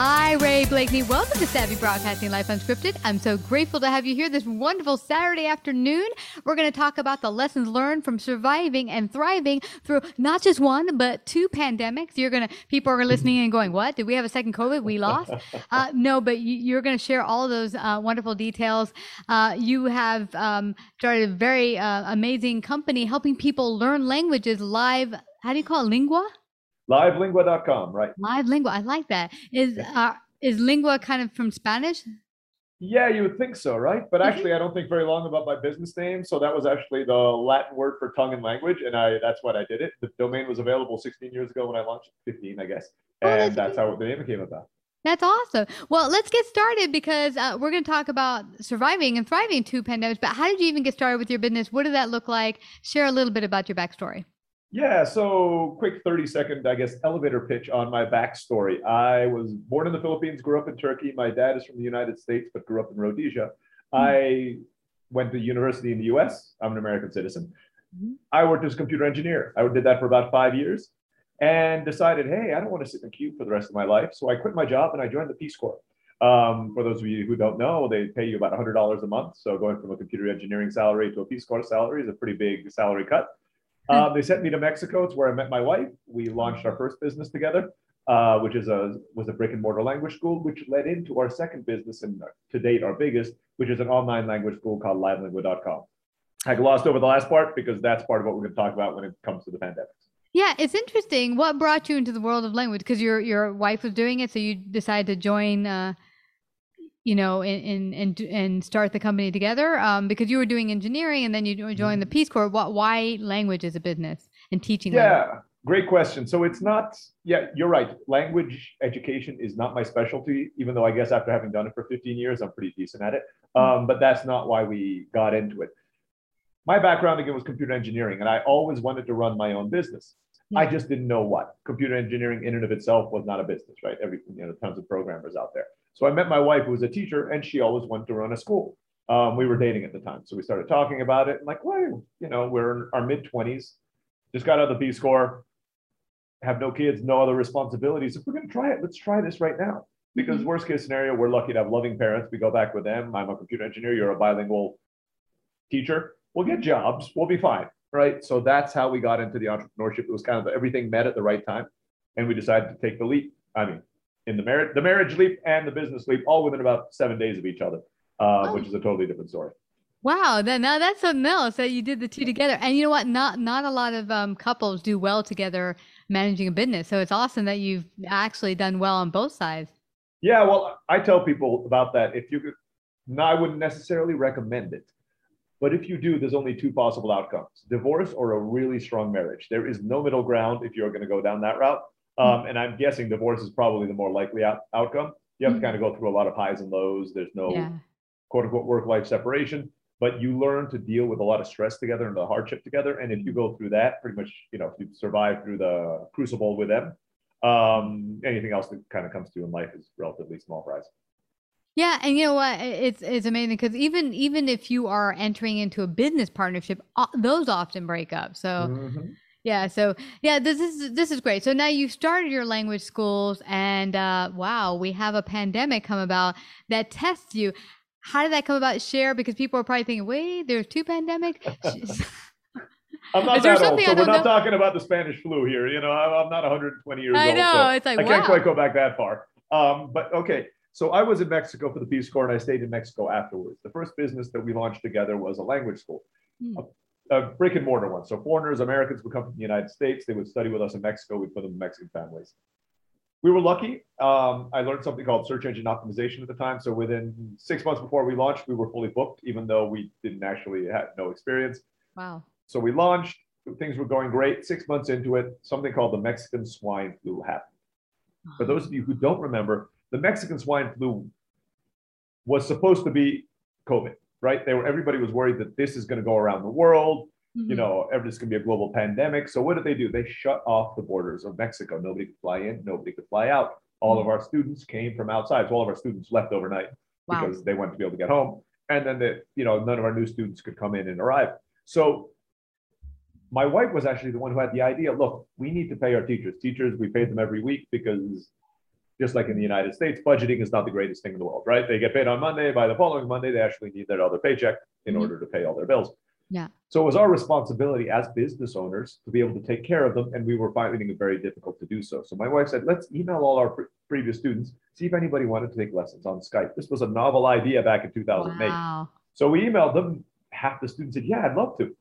Hi, Ray Blakney. Welcome to Savvy Broadcasting Life Unscripted. I'm so grateful to have you here this wonderful Saturday afternoon. We're going to talk about the lessons learned from surviving and thriving through not just one, but two pandemics. You're going to, people are listening and going, what? Did we have a second COVID? We lost? Uh, no, but you, are going to share all those uh, wonderful details. Uh, you have um, started a very uh, amazing company helping people learn languages live. How do you call it? Lingua? Livelingua.com, right? Live Lingua. I like that. Is uh, is lingua kind of from Spanish? Yeah, you would think so, right? But actually, I don't think very long about my business name. So that was actually the Latin word for tongue and language, and I that's what I did it. The domain was available 16 years ago when I launched, 15, I guess, Oh, and that's that's how the name came about. That's awesome. Well, let's get started because uh, we're going to talk about surviving and thriving two pandemics. But how did you even get started with your business? What did that look like? Share a little bit about your backstory. Yeah, so quick 30 second, I guess, elevator pitch on my backstory. I was born in the Philippines, grew up in Turkey. My dad is from the United States, but grew up in Rhodesia. I went to university in the US. I'm an American citizen. I worked as a computer engineer. I did that for about five years and decided, hey, I don't want to sit in a queue for the rest of my life. So I quit my job and I joined the Peace Corps. Um, for those of you who don't know, they pay you about $100 a month. So going from a computer engineering salary to a Peace Corps salary is a pretty big salary cut. Uh, they sent me to Mexico. It's where I met my wife. We launched our first business together, uh, which is a was a brick and mortar language school, which led into our second business and to date our biggest, which is an online language school called LiveLingua.com. I glossed over the last part because that's part of what we're going to talk about when it comes to the pandemic. Yeah, it's interesting. What brought you into the world of language? Because your your wife was doing it, so you decided to join. Uh, you know, and and and start the company together. Um, because you were doing engineering, and then you joined the Peace Corps. What? Why language as a business and teaching? language? Yeah, great question. So it's not, yeah, you're right. Language education is not my specialty, even though I guess after having done it for 15 years, I'm pretty decent at it. Um, but that's not why we got into it. My background again was computer engineering, and I always wanted to run my own business. I just didn't know what. Computer engineering in and of itself was not a business, right? Every you know, tons of programmers out there. So I met my wife, who was a teacher, and she always wanted to run a school. Um, we were dating at the time, so we started talking about it. And like, well, you know, we're in our mid twenties, just got out of the Peace Corps, have no kids, no other responsibilities. If we're going to try it, let's try this right now. Because worst case scenario, we're lucky to have loving parents. We go back with them. I'm a computer engineer. You're a bilingual teacher. We'll get jobs. We'll be fine, right? So that's how we got into the entrepreneurship. It was kind of everything met at the right time, and we decided to take the leap. I mean, in the marriage, the marriage leap and the business leap, all within about seven days of each other, uh, Oh. which is a totally different story. Wow, then now that's something else that you did the two together. And you know what? Not not a lot of um, couples do well together managing a business. So it's awesome that you've actually done well on both sides. Yeah, well, I tell people about that. If you could, no, I wouldn't necessarily recommend it. But if you do, there's only two possible outcomes divorce or a really strong marriage. There is no middle ground if you're going to go down that route. Um, and I'm guessing divorce is probably the more likely out- outcome. You have to Mhm. kind of go through a lot of highs and lows. There's no Yeah. quote unquote work life separation, but you learn to deal with a lot of stress together and the hardship together. And if you go through that, pretty much, you know, if you survive through the crucible with them, um, anything else that kind of comes to you in life is relatively small price. Yeah, and you know what? It's it's amazing because even even if you are entering into a business partnership, those often break up. So Mhm. Yeah, so yeah, this is this is great. So now you've started your language schools, and uh, wow, we have a pandemic come about that tests you. How did that come about? Share because people are probably thinking, wait, there's two pandemics. I'm not that old, so we're don't know? talking about the Spanish flu here. You know, I- I'm not 120 years I old. know, so it's like, I can't quite go back that far. Um, but okay, so I was in Mexico for the Peace Corps, and I stayed in Mexico afterwards. The first business that we launched together was a language school, Hmm. A, brick and mortar one. So foreigners, Americans would come from the United States. They would study with us in Mexico. We put them in Mexican families. We were lucky. Um, I learned something called search engine optimization at the time. So within six months before we launched, we were fully booked, even though we didn't actually have no experience. wow. So we launched, things were going great. Six months into it, something called the Mexican swine flu happened. For those of you who don't remember, the Mexican swine flu was supposed to be COVID, right? They were everybody was worried that this is going to go around the world. You Mhm. know, every- this is going to be a global pandemic. So what did they do? They shut off the borders of Mexico. Nobody could fly in, nobody could fly out. All of our students came from outside. So all of our students left overnight Wow. because they wanted to be able to get home. And then the, you know, none of our new students could come in and arrive. So my wife was actually the one who had the idea. Look, we need to pay our teachers. Teachers, we pay them every week because just like in the United States, budgeting is not the greatest thing in the world, right? They get paid on Monday. By the following Monday, they actually need their other paycheck in Mhm. order to pay all their bills. Yeah. So it was our responsibility as business owners to be able to take care of them, and we were finding it very difficult to do so. So my wife said, "Let's email all our pre- previous students, see if anybody wanted to take lessons on Skype." This was a novel idea back in 2008. Wow. So we emailed them. Half the students said, "Yeah, I'd love to."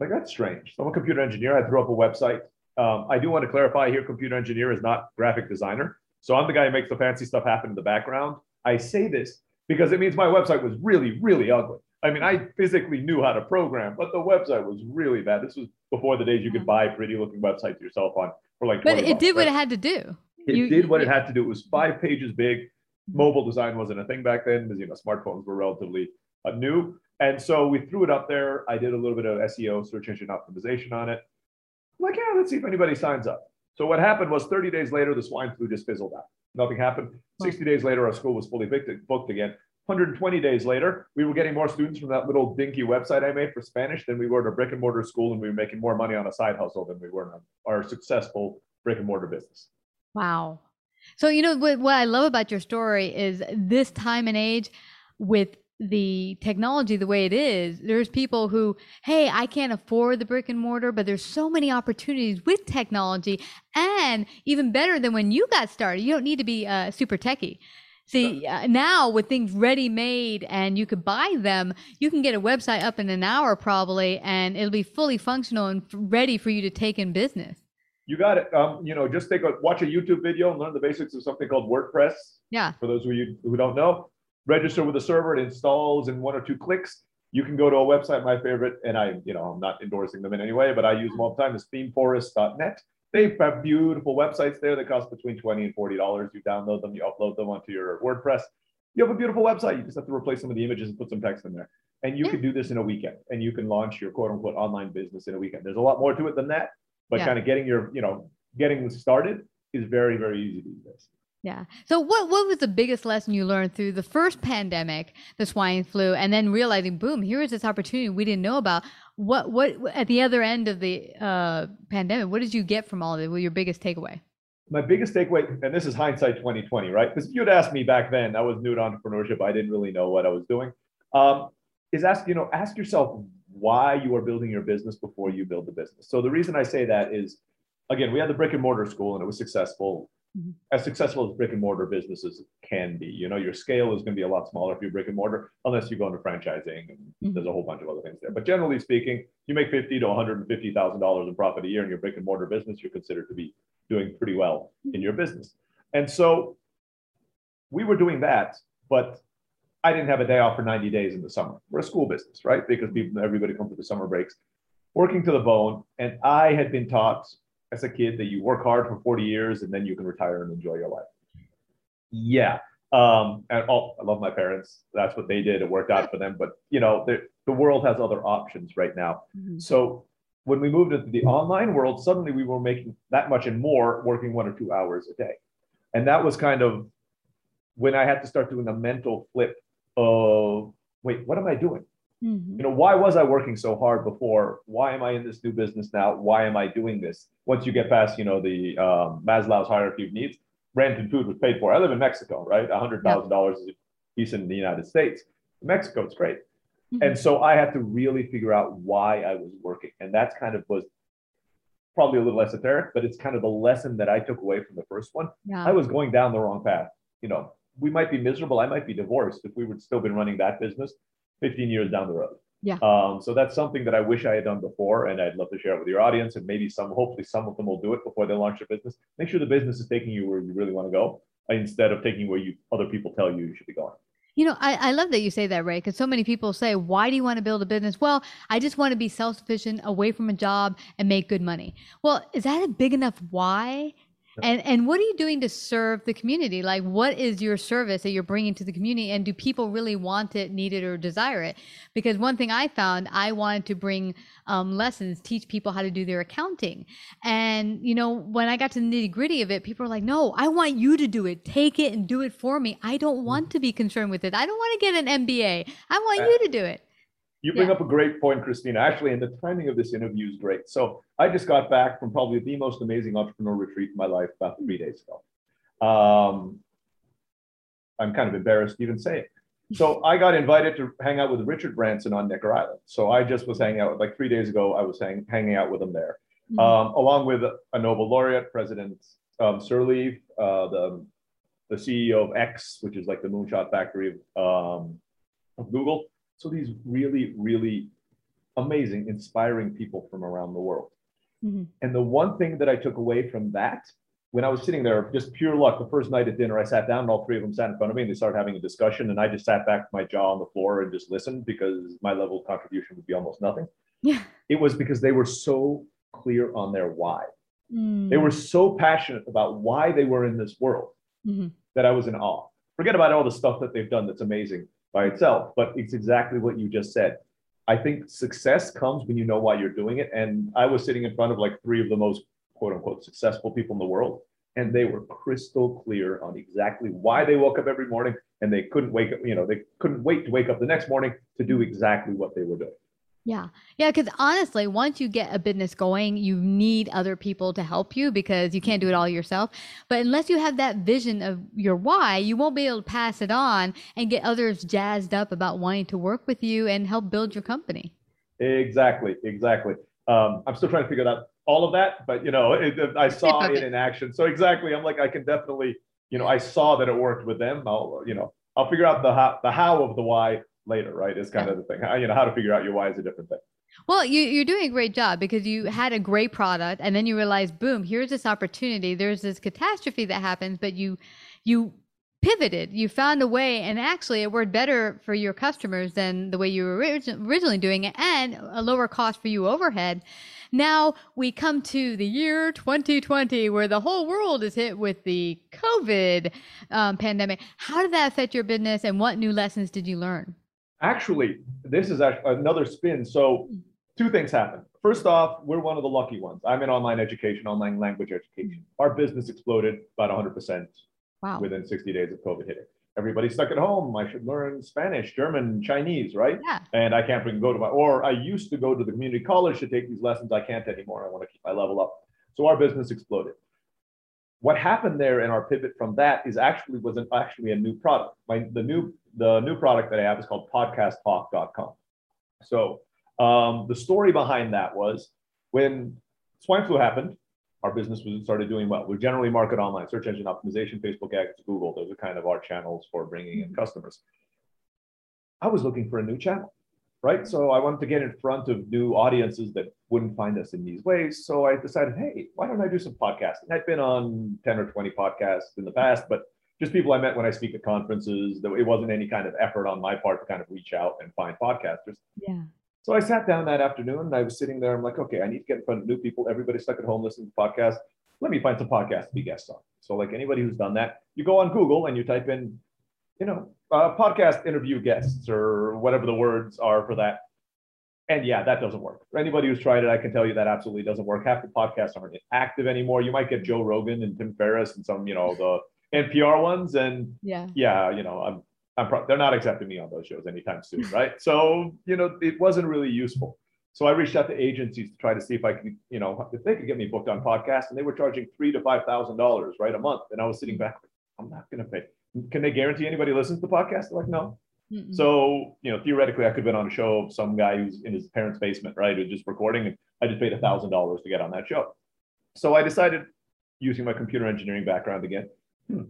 Like that's strange. So I'm a computer engineer. I threw up a website. Um, I do want to clarify here: computer engineer is not graphic designer. So I'm the guy who makes the fancy stuff happen in the background. I say this because it means my website was really, really ugly. I mean, I physically knew how to program, but the website was really bad. This was before the days you could buy pretty-looking websites yourself on for like. But it bucks, did what right? it had to do. It You- did what it had to do. It was five pages big. Mobile design wasn't a thing back then because you know smartphones were relatively uh, new, and so we threw it up there. I did a little bit of SEO, search engine optimization on it. I'm like, yeah, let's see if anybody signs up. So what happened was 30 days later, the swine flu just fizzled out. Nothing happened. Hmm. 60 days later, our school was fully booked, booked again. 120 days later, we were getting more students from that little dinky website I made for Spanish than we were at a brick and mortar school, and we were making more money on a side hustle than we were on our successful brick and mortar business. Wow. So you know what I love about your story is this time and age with the technology the way it is there's people who hey i can't afford the brick and mortar but there's so many opportunities with technology and even better than when you got started. You don't need to be uh, super techie. See uh, now with things ready made and you could buy them you can get a website up in an hour probably and it'll be fully functional and ready for you to take in business. You got it. Um, you know, just take a watch a YouTube video and learn the basics of something called WordPress. yeah. For those of you who don't know, register with a server. It installs in one or two clicks. You can go to a website, my favorite, and I, you know, I'm not endorsing them in any way, but I use them all the time. Is themeforest.net. They have beautiful websites there that cost between twenty and forty dollars. You download them, you upload them onto your WordPress. You have a beautiful website. You just have to replace some of the images and put some text in there. And you Yeah. can do this in a weekend, and you can launch your quote unquote online business in a weekend. There's a lot more to it than that, but Yeah. kind of getting your, you know, getting started is very, very easy these days. Yeah. So what what was the biggest lesson you learned through the first pandemic, the swine flu, and then realizing, boom, here is this opportunity we didn't know about. What what at the other end of the uh, pandemic, what did you get from all of it? What your biggest takeaway? My biggest takeaway, and this is hindsight 2020, right? Because if you'd asked me back then, I was new to entrepreneurship. I didn't really know what I was doing. Um, is ask, you know, ask yourself why you are building your business before you build the business. So the reason I say that is, again, we had the brick and mortar school and it was successful. Mhm. As successful as brick and mortar businesses can be, you know, your scale is going to be a lot smaller if you're brick and mortar, unless you go into franchising and Mhm. there's a whole bunch of other things there. But generally speaking, you make fifty to one hundred and fifty thousand dollars in profit a year in your brick and mortar business, you're considered to be doing pretty well in your business. And so we were doing that, but I didn't have a day off for 90 days in the summer. We're a school business, right? Because people, everybody comes to the summer breaks, working to the bone. And I had been taught as a kid that you work hard for 40 years and then you can retire and enjoy your life. Yeah. Um, and oh, I love my parents. That's what they did. It worked out for them. But you know, the, the world has other options right now. So when we moved into the online world, suddenly we were making that much and more working one or two hours a day. And that was kind of when I had to start doing a mental flip of, wait, what am I doing? Mhm. You know, why was I working so hard before? Why am I in this new business now? Why am I doing this? Once you get past, you know, the um, Maslow's hierarchy of needs, rent and food was paid for. I live in Mexico, right? $100,000 is decent in the United States. Mexico, it's great. Mhm. And so I had to really figure out why I was working. And that's kind of was probably a little esoteric, but it's kind of the lesson that I took away from the first one. Yeah. I was going down the wrong path. You know, we might be miserable. I might be divorced if we would still been running that business 15 years down the road. Yeah. Um, so that's something that I wish I had done before, and I'd love to share it with your audience. And maybe some, hopefully, some of them will do it before they launch their business. Make sure the business is taking you where you really want to go, instead of taking where you other people tell you you should be going. You know, I, I love that you say that, Ray, because so many people say, Why do you want to build a business? Well, I just want to be self sufficient, away from a job, and make good money. Well, is that a big enough why? And and what are you doing to serve the community? Like, what is your service that you're bringing to the community? And do people really want it, need it, or desire it? Because one thing I found, I wanted to bring um, lessons, teach people how to do their accounting. And you know, when I got to the nitty gritty of it, people were like, "No, I want you to do it. Take it and do it for me. I don't want to be concerned with it. I don't want to get an MBA. I want you to do it." You bring Yeah. up a great point, Christina. Actually, and the timing of this interview is great. So I just got back from probably the most amazing entrepreneur retreat in my life about three days ago. Um, I'm kind of embarrassed to even say it. So I got invited to hang out with Richard Branson on Necker Island. So I just was hanging out like three days ago. I was hang, hanging out with him there, Mhm. um, along with a Nobel laureate, President um, Sirleaf, uh, the the CEO of X, which is like the moonshot factory of, um, of Google. So these really, really amazing, inspiring people from around the world. Mhm. And the one thing that I took away from that, when I was sitting there, just pure luck, the first night at dinner, I sat down and all three of them sat in front of me and they started having a discussion. And I just sat back with my jaw on the floor and just listened because my level of contribution would be almost nothing. Yeah. It was because they were so clear on their why. Mm. They were so passionate about why they were in this world Mhm. that I was in awe. Forget about all the stuff that they've done that's amazing by itself, but it's exactly what you just said. I think success comes when you know why you're doing it. And I was sitting in front of like three of the most quote unquote successful people in the world, and they were crystal clear on exactly why they woke up every morning and they couldn't wake up, you know, they couldn't wait to wake up the next morning to do exactly what they were doing. Yeah. Yeah. Because honestly, once you get a business going, you need other people to help you because you can't do it all yourself. But unless you have that vision of your why, you won't be able to pass it on and get others jazzed up about wanting to work with you and help build your company. Exactly, exactly. Um, I'm still trying to figure out all of that, but you know, it, it- I saw it in action. So exactly, I'm like, I can definitely, you know, I saw that it worked with them. I'll, you know, I'll figure out the how, the how of the why later, right? Is kind of the thing. You know, how to figure out your why is a different thing. Well, you, you're doing a great job because you had a great product and then you realize, boom, here's this opportunity. There's this catastrophe that happens, but you, you pivoted, you found a way and actually it worked better for your customers than the way you were origi- originally doing it and a lower cost for you overhead. Now we come to the year 2020 where the whole world is hit with the COVID um, pandemic. How did that affect your business and what new lessons did you learn? Actually, this is another spin. So two things happen. First off, we're one of the lucky ones. I'm in online education, online language education. Our business exploded about 100% Wow. within 60 days of COVID hitting. Everybody's stuck at home. I should learn Spanish, German, Chinese, right? Yeah. And I can't freaking go to my, or I used to go to the community college to take these lessons. I can't anymore. I want to keep my level up. So our business exploded. What happened there in our pivot from that is actually was an, actually a new product. My the new the new product that I have is called podcasthawk.com. So um, the story behind that was when swine flu happened, our business was started doing well. We generally market online, search engine optimization, Facebook ads, Google. Those are kind of our channels for bringing in customers. I was looking for a new channel, right? So I wanted to get in front of new audiences that wouldn't find us in these ways. So I decided, hey, why don't I do some podcasting? I've been on 10 or 20 podcasts in the past, but just people I met when I speak at conferences. That it wasn't any kind of effort on my part to kind of reach out and find podcasters. Yeah. So I sat down that afternoon and I was sitting there. I'm like, okay, I need to get in front of new people. Everybody's stuck at home listening to podcasts. Let me find some podcasts to be guests on. So, like anybody who's done that, you go on Google and you type in, you know, uh, podcast interview guests or whatever the words are for that. And yeah, that doesn't work. For anybody who's tried it, I can tell you that absolutely doesn't work. Half the podcasts aren't active anymore. You might get Joe Rogan and Tim Ferriss and some, you know, the NPR ones. And Yeah. yeah, you know, I'm I'm pro- they're not accepting me on those shows anytime soon, right? So you know, it wasn't really useful. So I reached out to agencies to try to see if I could, you know, if they could get me booked on podcasts, and they were charging three to five thousand dollars, right, a month. And I was sitting back, I'm not going to pay. Can they guarantee anybody listens to the podcast? They're like, no. Mm-mm. So you know, theoretically, I could have been on a show of some guy who's in his parents' basement, right, who's just recording, and I just paid a thousand dollars to get on that show. So I decided, using my computer engineering background again, hmm,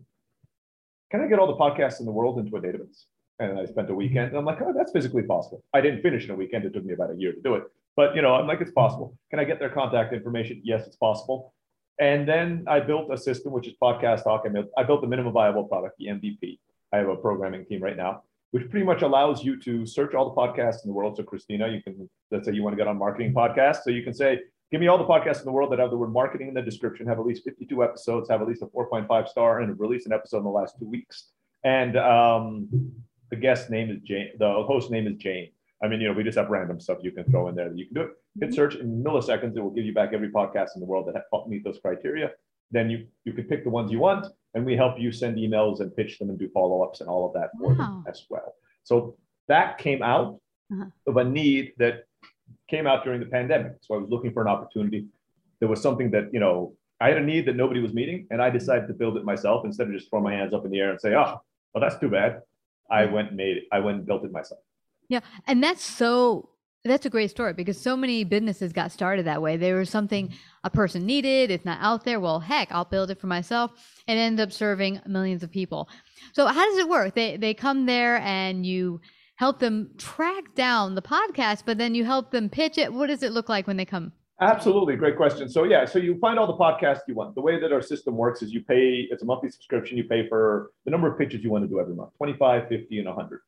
can I get all the podcasts in the world into a database? And I spent a weekend, and I'm like, oh, that's physically possible. I didn't finish in a weekend; it took me about a year to do it. But you know, I'm like, it's possible. Can I get their contact information? Yes, it's possible. And then I built a system, which is Podcast Hawk. I built, I built the minimum viable product, the MVP. I have a programming team right now, which pretty much allows you to search all the podcasts in the world. So, Christina, you can, let's say you want to get on marketing podcasts. So you can say, give me all the podcasts in the world that have the word marketing in the description, have at least 52 episodes, have at least a 4.5 star, and have released an episode in the last two weeks. And um, the guest name is Jane, the host name is Jane. I mean, you know, we just have random stuff you can throw in there that you can do it. Hit search in milliseconds. It will give you back every podcast in the world that meet those criteria. Then you you can pick the ones you want, and we help you send emails and pitch them and do follow ups and all of that Wow. as well. So that came out Uh-huh. of a need that came out during the pandemic. So I was looking for an opportunity. There was something that you know I had a need that nobody was meeting, and I decided to build it myself instead of just throwing my hands up in the air and say, "Oh, well, that's too bad." I went and made it. I went and built it myself. Yeah, and that's so that's a great story because so many businesses got started that way. There was something mm-hmm. a person needed, it's not out there. Well, heck, I'll build it for myself and end up serving millions of people. So how does it work? They they come there and you help them track down the podcast, but then you help them pitch it. What does it look like when they come? Absolutely, great question. So yeah, so you find all the podcasts you want. The way that our system works is you pay, it's a monthly subscription. You pay for the number of pitches you want to do every month, 25, 50, and 100.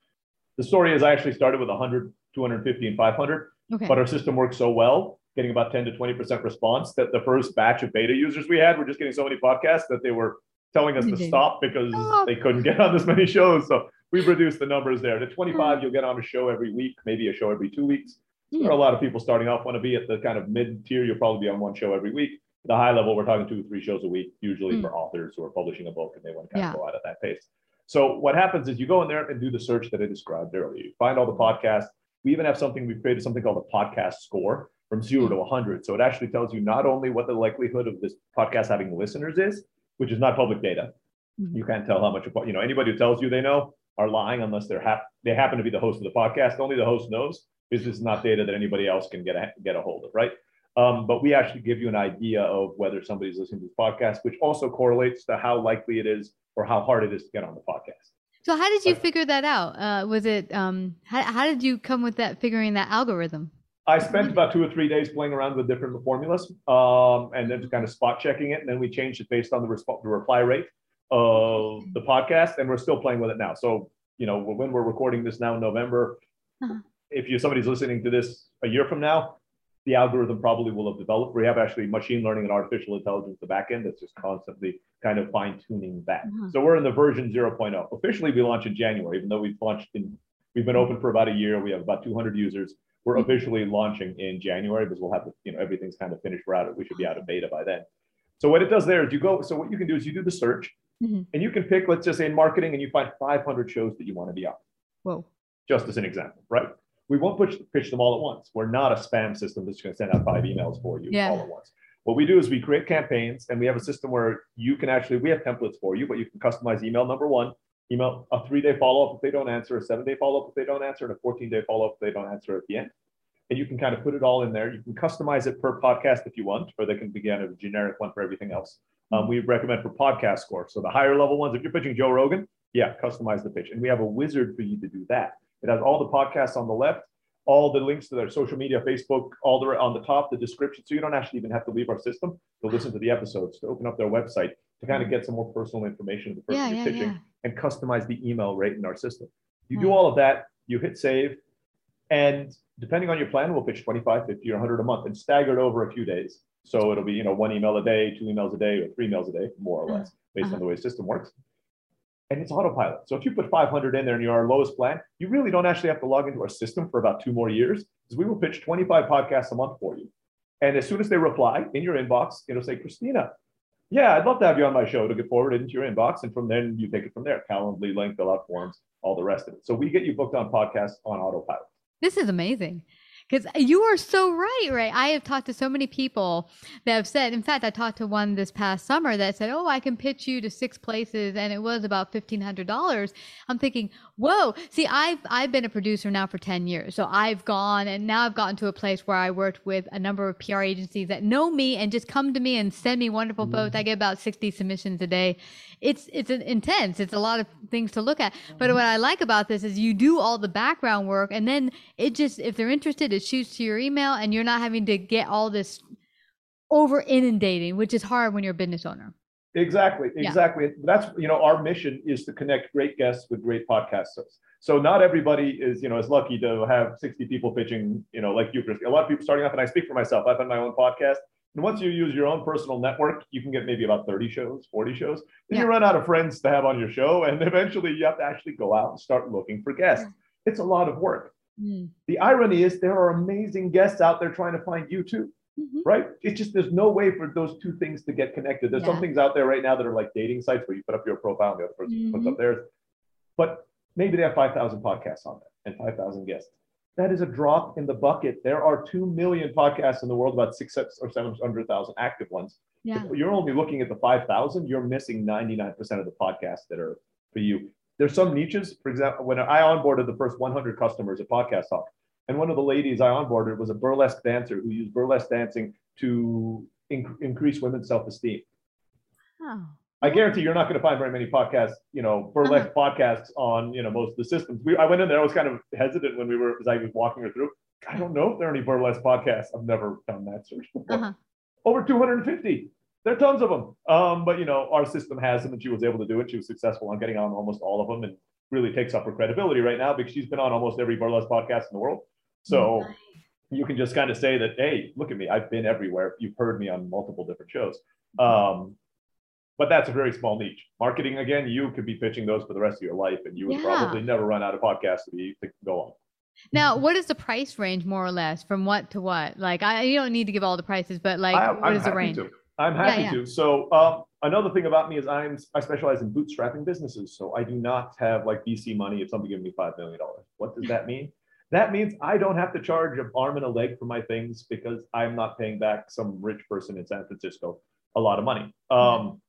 The story is I actually started with 100, 250, and 500, Okay. but our system works so well, getting about 10 to 20% response that the first batch of beta users we had were just getting so many podcasts that they were telling us to stop because Oh. they couldn't get on this many shows. So we've reduced the numbers there. To 25, you'll get on a show every week, maybe a show every two weeks. There are a lot of people starting off want to be at the kind of mid tier. You'll probably be on one show every week. The high level, we're talking two or three shows a week, usually Mm. for authors who are publishing a book and they want to kind Yeah. of go out at that pace. So what happens is you go in there and do the search that I described earlier. You find all the podcasts. We even have something we've created something called a podcast score from zero to 100. So it actually tells you not only what the likelihood of this podcast having listeners is, which is not public data. Mhm. You can't tell how much, you know, anybody who tells you they know are lying unless they're hap- they happen to be the host of the podcast. Only the host knows. This is not data that anybody else can get a, get a hold of, right? Um, but we actually give you an idea of whether somebody's listening to this podcast, which also correlates to how likely it is or how hard it is to get on the podcast. So how did you Right. figure that out? Uh, was it um how, how did you come with that figuring that algorithm? I spent about two or three days playing around with different formulas, um, and then just kind of spot checking it, and then we changed it based on the, resp- the reply rate of the podcast, and we're still playing with it now. So, you know, when we're recording this now in November, Uh-huh. if you somebody's listening to this a year from now, the algorithm probably will have developed. We have actually machine learning and artificial intelligence, the back end that's just constantly kind of fine tuning that. Uh-huh. So we're in the version 0.0. Officially, we launch in January, even though we've launched in, we've been open for about a year. We have about 200 users. We're Mhm. officially launching in January because we'll have, the, you know, everything's kind of finished. We're out. of, We should be out of beta by then. So what it does there is you go. So what you can do is you do the search, Mhm. and you can pick, let's just say in marketing, and you find 500 shows that you want to be on Whoa. just as an example, right? We won't push, pitch them all at once. We're not a spam system that's going to send out five emails for you Yeah. all at once. What we do is we create campaigns and we have a system where you can actually, we have templates for you, but you can customize email number one, email a three day follow up if they don't answer, a seven day follow up if they don't answer, and a 14 day follow up if they don't answer at the end. And you can kind of put it all in there. You can customize it per podcast if you want, or they can begin a generic one for everything else. Um, we recommend for podcast score. So the higher level ones, if you're pitching Joe Rogan, yeah, customize the pitch. And we have a wizard for you to do that. It has all the podcasts on the left, all the links to their social media, Facebook, all the on the top, the description. So you don't actually even have to leave our system to listen to the episodes, to open up their website, to kind of get some more personal information of the person Yeah, you're yeah, pitching yeah. and customize the email right in our system. You do all of that, you hit save, and depending on your plan, we'll pitch 25, 50, or 100 a month and staggered over a few days. So it'll be, you know, one email a day, two emails a day, or three emails a day, more or less, based Uh-huh. on the way the system works. And it's autopilot. So if you put 500 in there and you're our lowest plan, you really don't actually have to log into our system for about two more years because we will pitch 25 podcasts a month for you. And as soon as they reply in your inbox, it'll say, Christina, yeah, I'd love to have you on my show to get forwarded into your inbox. And from then you take it from there. Calendly link, fill out forms, all the rest of it. So we get you booked on podcasts on autopilot. This is amazing. Because you are so right, right? I have talked to so many people that have said, in fact, I talked to one this past summer that said, Oh, I can pitch you to six places and it was about fifteen hundred dollars. I'm thinking, whoa. See, I've I've been a producer now for 10 years. So I've gone and now I've gotten to a place where I worked with a number of PR agencies that know me and just come to me and send me wonderful mm-hmm. photos. I get about 60 submissions a day. It's it's intense. It's a lot of things to look at. Mm-hmm. But what I like about this is you do all the background work and then it just if they're interested, it shoots to your email and you're not having to get all this over inundating, which is hard when you're a business owner. Exactly, Yeah. exactly. That's you know our mission is to connect great guests with great podcasters. So not everybody is you know as lucky to have 60 people pitching you know like you, Chris. A lot of people starting off, and I speak for myself. I've had my own podcast, and once you use your own personal network, you can get maybe about 30 shows, 40 shows. Then you run out of friends to have on your show, and eventually you have to actually go out and start looking for guests. It's a lot of work. Mm. The irony is there are amazing guests out there trying to find you too Mhm. right? It's just there's no way for those two things to get connected. There's some things out there right now that are like dating sites where you put up your profile and the other person puts Mhm. up theirs. But maybe they have 5,000 podcasts on there and 5,000 guests. That is a drop in the bucket. There are 2 million podcasts in the world, about six or 700,000 active ones. Yeah. If you're only looking at the 5,000, you're missing 99% of the podcasts that are for you. There's some niches. For example, when I onboarded the first 100 customers at Podcast Hawk, and one of the ladies I onboarded was a burlesque dancer who used burlesque dancing to in- increase women's self-esteem. Oh. I guarantee you're not going to find very many podcasts, you know, burlesque podcasts on, you know, most of the systems. We, I went in there, I was kind of hesitant when we were, as I was walking her through. I don't know if there are any burlesque podcasts. I've never done that search before. Uh-huh. Over 250. There are tons of them. Um, but, you know, our system has them and she was able to do it. She was successful on getting on almost all of them and really takes up her credibility right now because she's been on almost every burlesque podcast in the world. So you can just kind of say that, hey, look at me. I've been everywhere. You've heard me on multiple different shows. Um, but that's a very small niche. Marketing, again, you could be pitching those for the rest of your life, and you would Yeah. probably never run out of podcasts to be to go on. Now, what is the price range more or less from what to what? Like, I you don't need to give all the prices, but like, I, what is the range? to. I'm happy yeah. to. So um, another thing about me is I'm I specialize in bootstrapping businesses. So I do not have like VC money if somebody gives me five million dollars. What does that mean? That means I don't have to charge an arm and a leg for my things because I'm not paying back some rich person in San Francisco a lot of money. Um,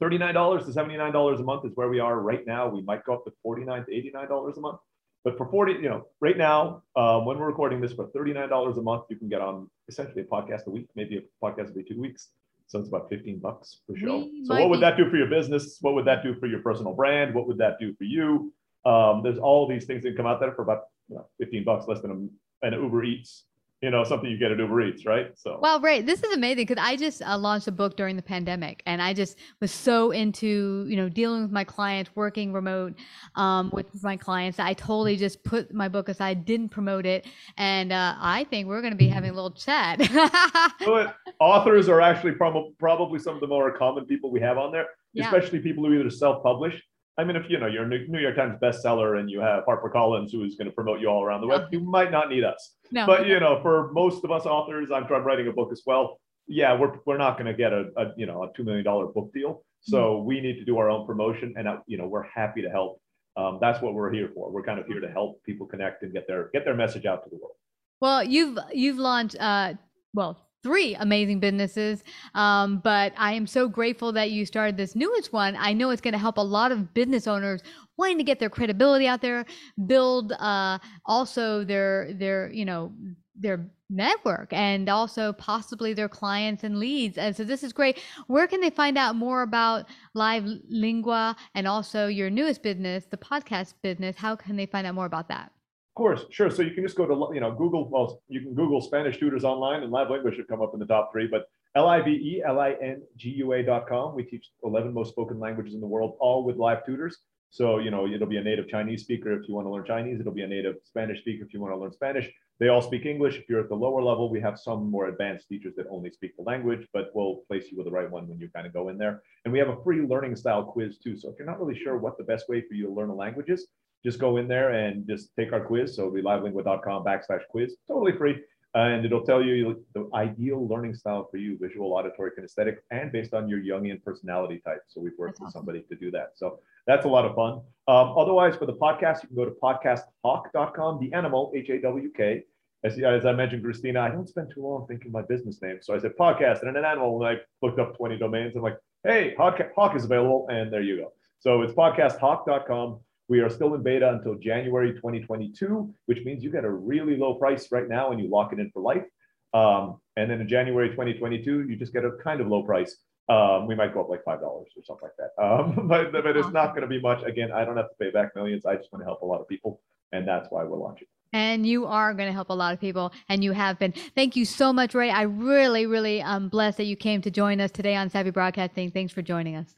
$39 to $79 a month is where we are right now. We might go up to $49 to $89 a month. But for 40, you know, right now, um, when we're recording this for $39 a month, you can get on essentially a podcast a week, maybe a podcast every two weeks. So it's about 15 bucks per show. We so what would be- that do for your business? What would that do for your personal brand? What would that do for you? Um, there's all these things that come out there for about you know, 15 bucks, less than a, an Uber Eats, you know, something you get at Uber Eats, right? So Well, Ray, this is amazing because I just uh, launched a book during the pandemic, and I just was so into you know dealing with my clients, working remote um, with my clients. I totally just put my book aside, didn't promote it, and uh, I think we're going to be having a little chat. but authors are actually prob- probably some of the more common people we have on there, Yeah. especially people who either self-publish I mean, if you know you're a New York Times bestseller and you have Harper Collins who is going to promote you all around the web, you might not need us. No. But you know, for most of us authors, I'm, I'm writing a book as well. Yeah, we're we're not going to get a, a you know a two million dollar book deal. So we need to do our own promotion, and uh, you know we're happy to help. Um, that's what we're here for. We're kind of here to help people connect and get their get their message out to the world. Well, you've you've launched uh well three amazing businesses, um, but I am so grateful that you started this newest one. I know it's going to help a lot of business owners wanting to get their credibility out there, build uh, also their their you know their network and also possibly their clients and leads. And so this is great. Where can they find out more about Live Lingua and also your newest business, the podcast business? How can they find out more about that? Of course, sure. So you can just go to you know Google. Well, you can Google Spanish tutors online, and Live Lingua should come up in the top three. But L I V E L I N G U A dot com. We teach 11 most spoken languages in the world, all with live tutors. So you know it'll be a native Chinese speaker if you want to learn Chinese. It'll be a native Spanish speaker if you want to learn Spanish. They all speak English. If you're at the lower level, we have some more advanced teachers that only speak the language, but we'll place you with the right one when you kind of go in there. And we have a free learning style quiz too. So if you're not really sure what the best way for you to learn a language is, just go in there and just take our quiz. So it'll be livelingua.com backslash quiz, totally free. and it'll tell you the ideal learning style for you, visual, auditory, kinesthetic, and based on your Jungian personality type. So we've worked That's with awesome. somebody to do that. So that's a lot of fun. Um, otherwise, for the podcast, you can go to podcasthawk.com, the animal, H A W K. As, as I mentioned, Christina, I don't spend too long thinking my business name. So I said podcast and then an animal, and I looked up 20 domains. I'm like, hey, Hawk, Hawk is available, and there you go. So it's podcasthawk.com. We are still in beta until January 2022, which means you get a really low price right now and you lock it in for life. Um, and then in January 2022, you just get a kind of low price. Um, we might go up like $5 or something like that. Um, but, but it's not going to be much. Again, I don't have to pay back millions. I just want to help a lot of people. And that's why we're launching. And you are going to help a lot of people, and you have been. Thank you so much, Ray. I really, really am blessed that you came to join us today on Savvy Broadcasting. Thanks for joining us.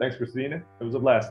Thanks, Christina. It was a blast.